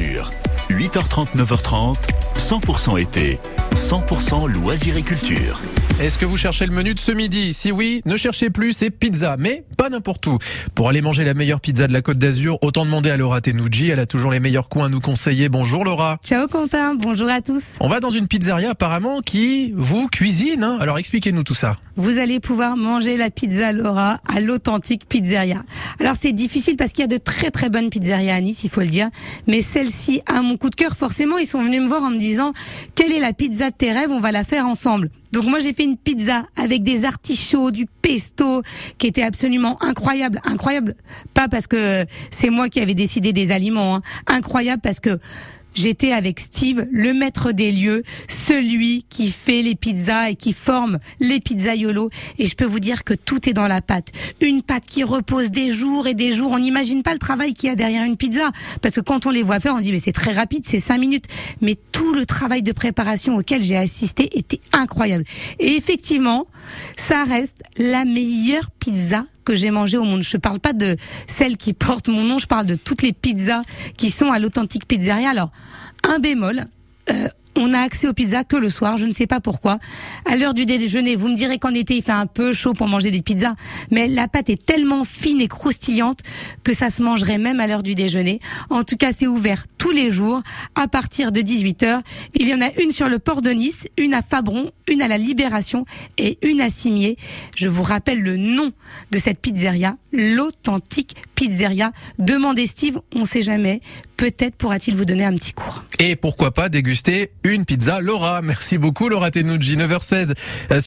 d'Azur. 8h30, 9h30, 100% été, 100% loisirs et culture. Est-ce que vous cherchez le menu de ce midi? Si oui, ne cherchez plus, c'est pizza, mais pas n'importe où. Pour aller manger la meilleure pizza de la Côte d'Azur, autant demander à Laura Tenucci, elle a toujours les meilleurs coins à nous conseiller. Bonjour Laura. Ciao Quentin, bonjour à tous. On va dans une pizzeria apparemment qui vous cuisine, hein alors expliquez-nous tout ça. Vous allez pouvoir manger la pizza Laura à l'authentique pizzeria. Alors c'est difficile parce qu'il y a de très très bonnes pizzerias à Nice, il faut le dire, mais celle-ci a mon coup de cœur. Forcément, ils sont venus me voir en me disant quelle est la pizza de tes rêves, on va la faire ensemble. Donc moi j'ai fait une pizza avec des artichauts, du pesto, qui était absolument incroyable, incroyable. Pas parce que c'est moi qui avais décidé des aliments, hein. incroyable parce que J'étais avec Steve, le maître des lieux, celui qui fait les pizzas et qui forme les pizzaiolos. Et je peux vous dire que tout est dans la pâte. Une pâte qui repose des jours et des jours. On n'imagine pas le travail qu'il y a derrière une pizza. Parce que quand on les voit faire, on dit mais c'est très rapide, c'est cinq minutes. Mais tout le travail de préparation auquel j'ai assisté était incroyable. Et effectivement, ça reste la meilleure pizza que j'ai mangé au monde. Je ne parle pas de celle qui porte mon nom, je parle de toutes les pizzas qui sont à l'authentique pizzeria. Alors, un bémol, euh, on a accès aux pizzas que le soir, je ne sais pas pourquoi. À l'heure du déjeuner, vous me direz qu'en été il fait un peu chaud pour manger des pizzas, mais la pâte est tellement fine et croustillante que ça se mangerait même à l'heure du déjeuner. En tout cas, c'est ouvert tous les jours à partir de 18h. Il y en a une sur le port de Nice, une à Fabron, une à la Libération et une à Cimier. Je vous rappelle le nom de cette pizzeria, l'authentique pizzeria. Demandez Steve, on sait jamais. Peut-être pourra-t-il vous donner un petit cours. Et pourquoi pas déguster une pizza Laura. Merci beaucoup Laura Tenucci, 9h16.